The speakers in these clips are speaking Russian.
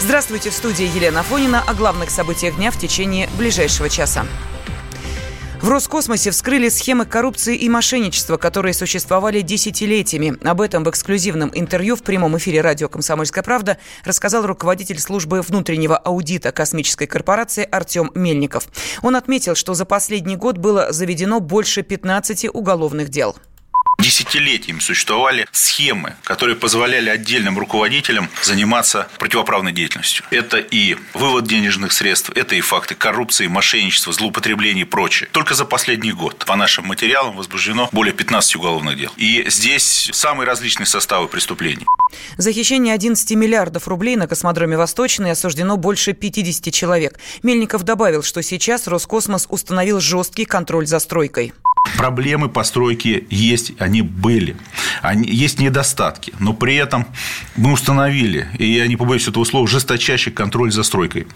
Здравствуйте, в студии Елена Фонина о главных событиях дня в течение ближайшего часа. В Роскосмосе вскрыли схемы коррупции и мошенничества, которые существовали десятилетиями. Об этом в эксклюзивном интервью в прямом эфире радио «Комсомольская правда» рассказал руководитель службы внутреннего аудита космической корпорации Артем Мельников. Он отметил, что за последний год было заведено больше 15 уголовных дел десятилетиями существовали схемы, которые позволяли отдельным руководителям заниматься противоправной деятельностью. Это и вывод денежных средств, это и факты коррупции, мошенничества, злоупотребления и прочее. Только за последний год по нашим материалам возбуждено более 15 уголовных дел. И здесь самые различные составы преступлений. За хищение 11 миллиардов рублей на космодроме «Восточный» осуждено больше 50 человек. Мельников добавил, что сейчас Роскосмос установил жесткий контроль за стройкой. Проблемы постройки есть, они были. Они, есть недостатки, но при этом мы установили, и я не побоюсь этого слова, жесточайший контроль за стройкой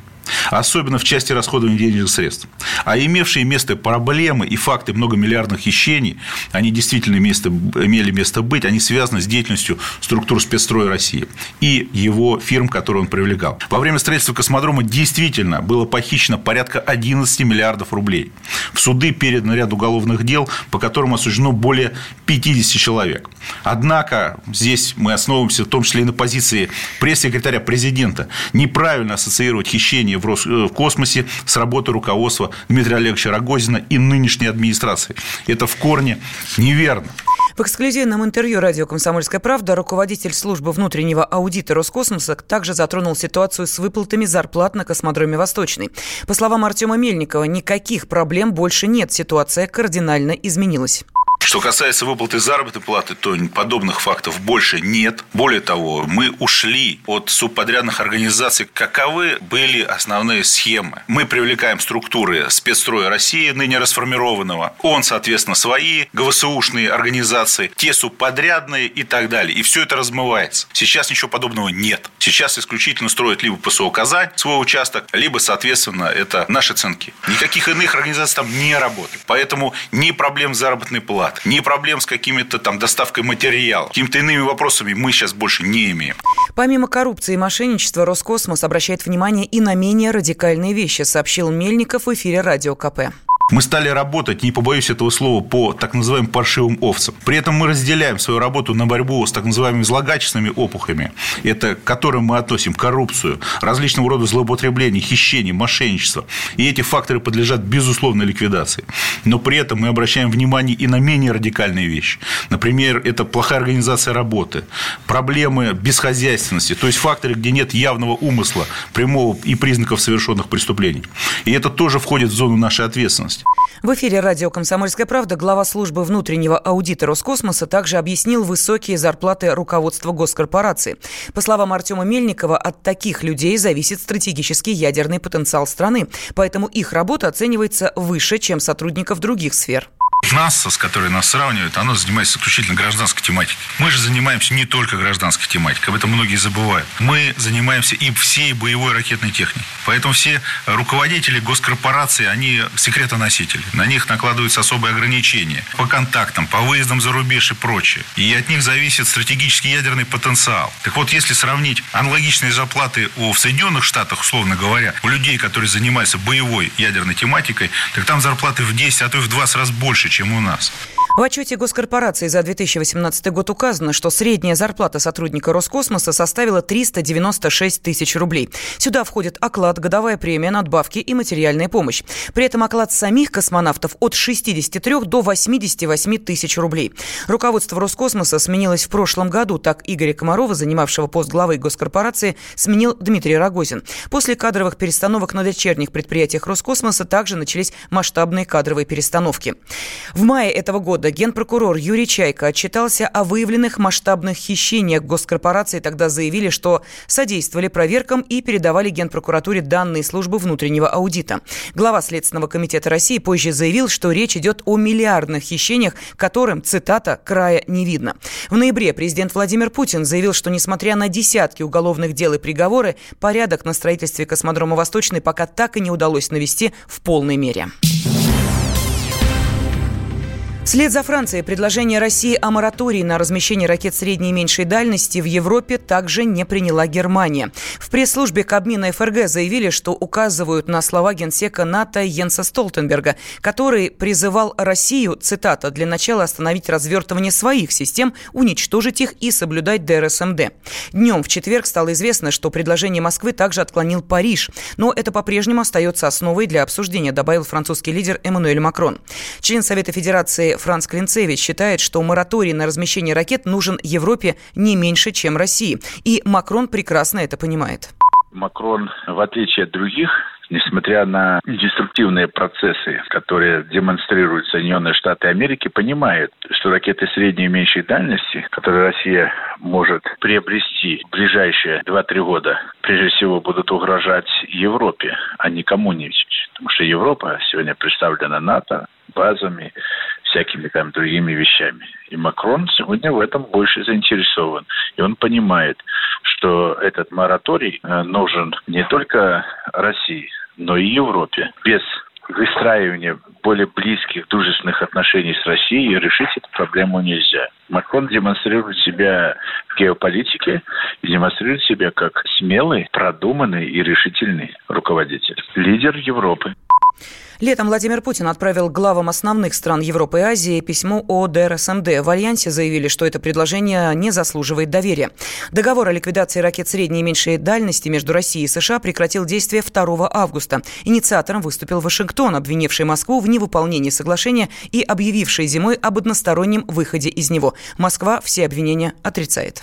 особенно в части расходования денежных средств. А имевшие место проблемы и факты многомиллиардных хищений, они действительно место, имели место быть, они связаны с деятельностью структур спецстроя России и его фирм, которые он привлекал. Во время строительства космодрома действительно было похищено порядка 11 миллиардов рублей. В суды передано ряд уголовных дел, по которым осуждено более 50 человек. Однако здесь мы основываемся в том числе и на позиции пресс-секретаря президента неправильно ассоциировать хищение в, Рос... Э, в космосе с работой руководства Дмитрия Олеговича Рогозина и нынешней администрации. Это в корне неверно. В эксклюзивном интервью радио «Комсомольская правда» руководитель службы внутреннего аудита Роскосмоса также затронул ситуацию с выплатами зарплат на космодроме «Восточный». По словам Артема Мельникова, никаких проблем больше нет. Ситуация кардинально изменилась. Что касается выплаты заработной платы, то подобных фактов больше нет. Более того, мы ушли от субподрядных организаций. Каковы были основные схемы? Мы привлекаем структуры спецстроя России, ныне расформированного. Он, соответственно, свои ГВСУшные организации, те субподрядные и так далее. И все это размывается. Сейчас ничего подобного нет. Сейчас исключительно строят либо ПСО «Казань» свой участок, либо, соответственно, это наши ценки. Никаких иных организаций там не работает. Поэтому ни проблем заработной платы, зарплат, ни проблем с какими-то там доставкой материалов, какими-то иными вопросами мы сейчас больше не имеем. Помимо коррупции и мошенничества, Роскосмос обращает внимание и на менее радикальные вещи, сообщил Мельников в эфире Радио КП. Мы стали работать, не побоюсь этого слова, по так называемым паршивым овцам. При этом мы разделяем свою работу на борьбу с так называемыми злокачественными опухами, это к которым мы относим коррупцию, различного рода злоупотребления, хищение, мошенничество. И эти факторы подлежат безусловной ликвидации. Но при этом мы обращаем внимание и на менее радикальные вещи. Например, это плохая организация работы, проблемы бесхозяйственности, то есть факторы, где нет явного умысла, прямого и признаков совершенных преступлений. И это тоже входит в зону нашей ответственности. В эфире радио «Комсомольская правда» глава службы внутреннего аудита Роскосмоса также объяснил высокие зарплаты руководства госкорпорации. По словам Артема Мельникова, от таких людей зависит стратегический ядерный потенциал страны, поэтому их работа оценивается выше, чем сотрудников других сфер. НАСА, с которой нас сравнивают, оно занимается исключительно гражданской тематикой. Мы же занимаемся не только гражданской тематикой, об этом многие забывают. Мы занимаемся и всей боевой ракетной техникой. Поэтому все руководители госкорпорации, они секретоносители. На них накладываются особые ограничения по контактам, по выездам за рубеж и прочее. И от них зависит стратегический ядерный потенциал. Так вот, если сравнить аналогичные зарплаты у, в Соединенных Штатах, условно говоря, у людей, которые занимаются боевой ядерной тематикой, так там зарплаты в 10, а то и в 20 раз больше, чем у нас. В отчете госкорпорации за 2018 год указано, что средняя зарплата сотрудника Роскосмоса составила 396 тысяч рублей. Сюда входит оклад, годовая премия, надбавки и материальная помощь. При этом оклад самих космонавтов от 63 до 88 тысяч рублей. Руководство Роскосмоса сменилось в прошлом году. Так Игоря Комарова, занимавшего пост главы госкорпорации, сменил Дмитрий Рогозин. После кадровых перестановок на дочерних предприятиях Роскосмоса также начались масштабные кадровые перестановки. В мае этого года года генпрокурор Юрий Чайко отчитался о выявленных масштабных хищениях госкорпорации. Тогда заявили, что содействовали проверкам и передавали генпрокуратуре данные службы внутреннего аудита. Глава Следственного комитета России позже заявил, что речь идет о миллиардных хищениях, которым, цитата, края не видно. В ноябре президент Владимир Путин заявил, что несмотря на десятки уголовных дел и приговоры, порядок на строительстве космодрома «Восточный» пока так и не удалось навести в полной мере. Вслед за Францией предложение России о моратории на размещение ракет средней и меньшей дальности в Европе также не приняла Германия. В пресс-службе Кабмина ФРГ заявили, что указывают на слова генсека НАТО Йенса Столтенберга, который призывал Россию, цитата, «для начала остановить развертывание своих систем, уничтожить их и соблюдать ДРСМД». Днем в четверг стало известно, что предложение Москвы также отклонил Париж. Но это по-прежнему остается основой для обсуждения, добавил французский лидер Эммануэль Макрон. Член Совета Федерации Франц Клинцевич считает, что мораторий на размещение ракет нужен Европе не меньше, чем России. И Макрон прекрасно это понимает. Макрон, в отличие от других, несмотря на деструктивные процессы, которые демонстрируют Соединенные Штаты Америки, понимает, что ракеты средней и меньшей дальности, которые Россия может приобрести в ближайшие 2-3 года, прежде всего будут угрожать Европе, а не кому-нибудь. Потому что Европа сегодня представлена НАТО, базами, всякими там другими вещами. И Макрон сегодня в этом больше заинтересован. И он понимает, что этот мораторий э, нужен не только России, но и Европе. Без выстраивания более близких, дружественных отношений с Россией решить эту проблему нельзя. Макрон демонстрирует себя в геополитике и демонстрирует себя как смелый, продуманный и решительный руководитель. Лидер Европы. Летом Владимир Путин отправил главам основных стран Европы и Азии письмо о ДРСМД. В Альянсе заявили, что это предложение не заслуживает доверия. Договор о ликвидации ракет средней и меньшей дальности между Россией и США прекратил действие 2 августа. Инициатором выступил Вашингтон, обвинивший Москву в невыполнении соглашения и объявивший зимой об одностороннем выходе из него. Москва все обвинения отрицает.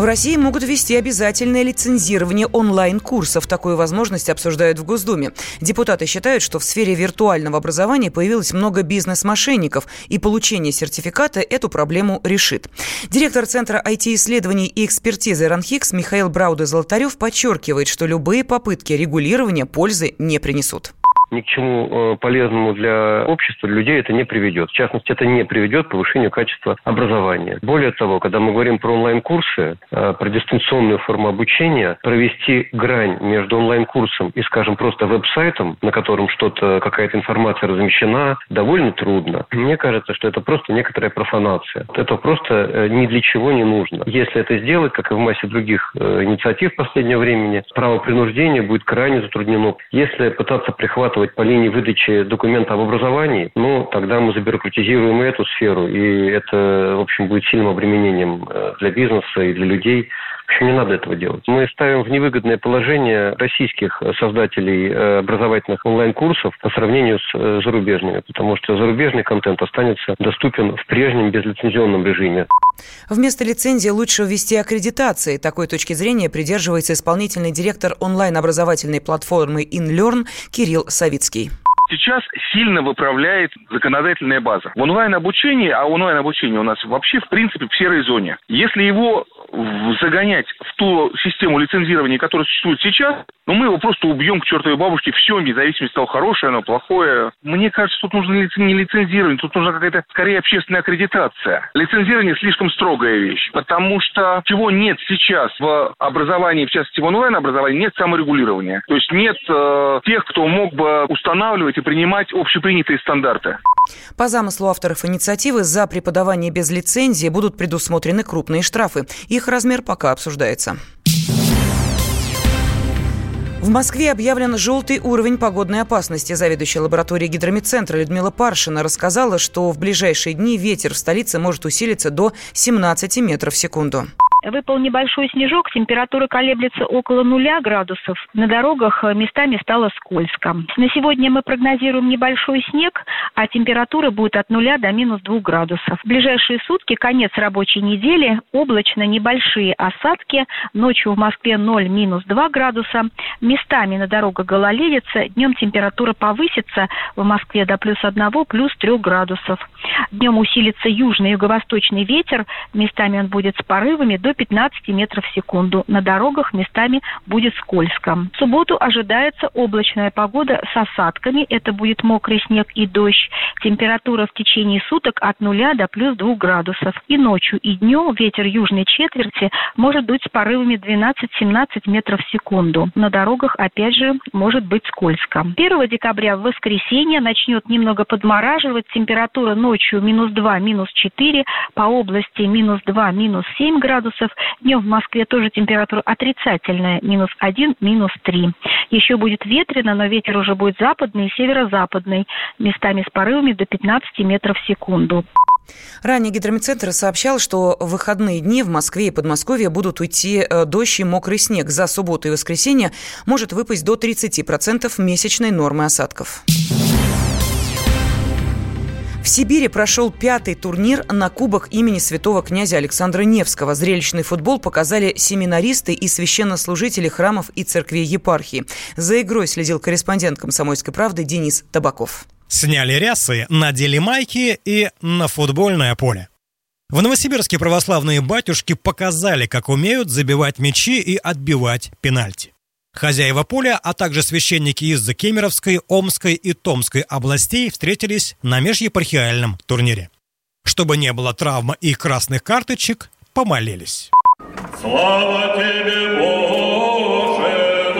В России могут ввести обязательное лицензирование онлайн-курсов. Такую возможность обсуждают в Госдуме. Депутаты считают, что в сфере виртуального образования появилось много бизнес-мошенников, и получение сертификата эту проблему решит. Директор Центра IT-исследований и экспертизы РАНХИКС Михаил Брауде-Золотарев подчеркивает, что любые попытки регулирования пользы не принесут ни к чему э, полезному для общества, для людей это не приведет. В частности, это не приведет к повышению качества образования. Более того, когда мы говорим про онлайн-курсы, э, про дистанционную форму обучения, провести грань между онлайн-курсом и, скажем, просто веб-сайтом, на котором что-то, какая-то информация размещена, довольно трудно. Мне кажется, что это просто некоторая профанация. Это просто э, ни для чего не нужно. Если это сделать, как и в массе других инициатив последнего времени, право принуждения будет крайне затруднено. Если пытаться прихватывать действовать по линии выдачи документа об образовании, ну, тогда мы забюрократизируем и эту сферу, и это, в общем, будет сильным обременением э, для бизнеса и для людей. Общем, не надо этого делать. Мы ставим в невыгодное положение российских создателей э, образовательных онлайн-курсов по сравнению с э, зарубежными, потому что зарубежный контент останется доступен в прежнем безлицензионном режиме. Вместо лицензии лучше ввести аккредитации. Такой точки зрения придерживается исполнительный директор онлайн-образовательной платформы InLearn Кирилл Савицкий сейчас сильно выправляет законодательная база. В онлайн-обучении, а онлайн-обучение у нас вообще в принципе в серой зоне. Если его загонять в ту систему лицензирования, которая существует сейчас, ну, мы его просто убьем к чертовой бабушке, все, независимость стало хорошее, оно плохое. Мне кажется, тут нужно не лицензирование, тут нужна какая-то, скорее, общественная аккредитация. Лицензирование слишком строгая вещь, потому что чего нет сейчас в образовании, в частности, в онлайн-образовании, нет саморегулирования. То есть нет э, тех, кто мог бы устанавливать и принимать общепринятые стандарты. По замыслу авторов инициативы за преподавание без лицензии будут предусмотрены крупные штрафы. Их размер пока обсуждается. В Москве объявлен желтый уровень погодной опасности. Заведующая лабораторией гидромедцентра Людмила Паршина рассказала, что в ближайшие дни ветер в столице может усилиться до 17 метров в секунду. Выпал небольшой снежок, температура колеблется около нуля градусов. На дорогах э, местами стало скользко. На сегодня мы прогнозируем небольшой снег, а температура будет от нуля до минус двух градусов. В ближайшие сутки, конец рабочей недели, облачно небольшие осадки. Ночью в Москве 0 минус 2 градуса. Местами на дорогах гололедица. Днем температура повысится в Москве до плюс 1, плюс 3 градусов. Днем усилится южный юго-восточный ветер. Местами он будет с порывами до 15 метров в секунду. На дорогах местами будет скользко. В субботу ожидается облачная погода с осадками. Это будет мокрый снег и дождь. Температура в течение суток от 0 до плюс 2 градусов. И ночью, и днем ветер южной четверти может быть с порывами 12-17 метров в секунду. На дорогах, опять же, может быть скользко. 1 декабря в воскресенье начнет немного подмораживать. Температура ночью минус 2, минус 4. По области минус 2, минус 7 градусов. Днем в Москве тоже температура отрицательная. Минус 1, минус 3. Еще будет ветрено, но ветер уже будет западный и северо-западный. Местами с порывами до 15 метров в секунду. Ранее гидрометцентр сообщал, что в выходные дни в Москве и Подмосковье будут уйти э, дождь и мокрый снег. За субботу и воскресенье может выпасть до 30% месячной нормы осадков. Сибири прошел пятый турнир на Кубок имени святого князя Александра Невского. Зрелищный футбол показали семинаристы и священнослужители храмов и церквей епархии. За игрой следил корреспондент «Комсомольской правды» Денис Табаков. Сняли рясы, надели майки и на футбольное поле. В Новосибирске православные батюшки показали, как умеют забивать мячи и отбивать пенальти. Хозяева поля, а также священники из Кемеровской, Омской и Томской областей встретились на межепархиальном турнире. Чтобы не было травм и красных карточек, помолились. Слава тебе, Боже,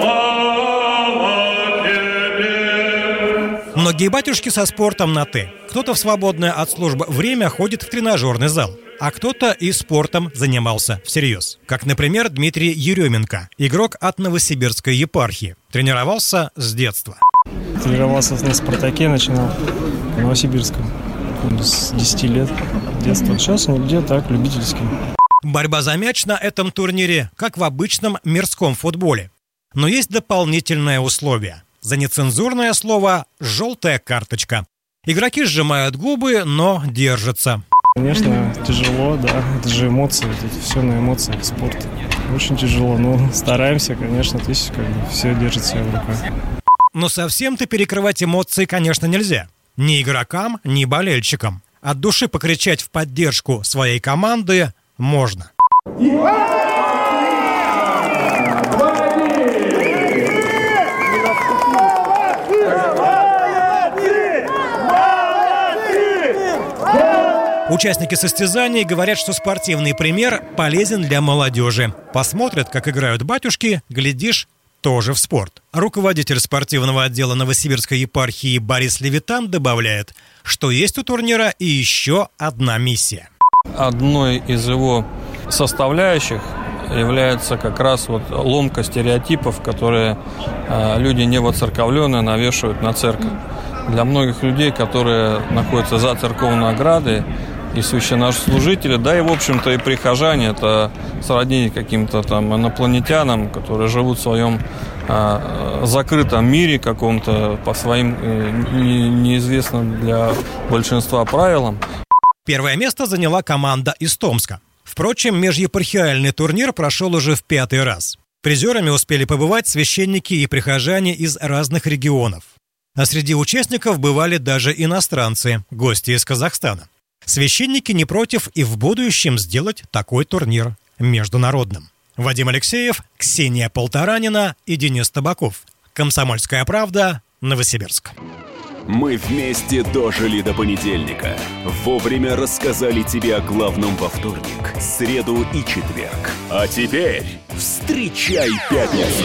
слава тебе! Многие батюшки со спортом на «ты». Кто-то в свободное от службы время ходит в тренажерный зал а кто-то и спортом занимался всерьез. Как, например, Дмитрий Еременко, игрок от Новосибирской епархии. Тренировался с детства. Тренировался на «Спартаке», начинал в Новосибирском. С 10 лет детства. Сейчас где так, любительский. Борьба за мяч на этом турнире, как в обычном мирском футболе. Но есть дополнительное условие. За нецензурное слово «желтая карточка». Игроки сжимают губы, но держатся. Конечно, тяжело, да. Это же эмоции, это все на эмоциях, спорт. Очень тяжело, но стараемся, конечно, то есть как бы все держит себя в руках. Но совсем-то перекрывать эмоции, конечно, нельзя. Ни игрокам, ни болельщикам. От души покричать в поддержку своей команды можно. Участники состязаний говорят, что спортивный пример полезен для молодежи. Посмотрят, как играют батюшки, глядишь, тоже в спорт. Руководитель спортивного отдела Новосибирской епархии Борис Левитан добавляет, что есть у турнира и еще одна миссия. Одной из его составляющих является как раз вот ломка стереотипов, которые э, люди не воцерковленные навешивают на церковь. Для многих людей, которые находятся за церковной оградой, и священнослужители, да и, в общем-то, и прихожане, это сродни каким-то там инопланетянам, которые живут в своем э, закрытом мире каком-то по своим э, не, неизвестным для большинства правилам. Первое место заняла команда из Томска. Впрочем, межепархиальный турнир прошел уже в пятый раз. Призерами успели побывать священники и прихожане из разных регионов. А среди участников бывали даже иностранцы, гости из Казахстана. Священники не против и в будущем сделать такой турнир международным. Вадим Алексеев, Ксения Полторанина и Денис Табаков. Комсомольская правда, Новосибирск. Мы вместе дожили до понедельника. Вовремя рассказали тебе о главном во вторник, среду и четверг. А теперь встречай пятницу!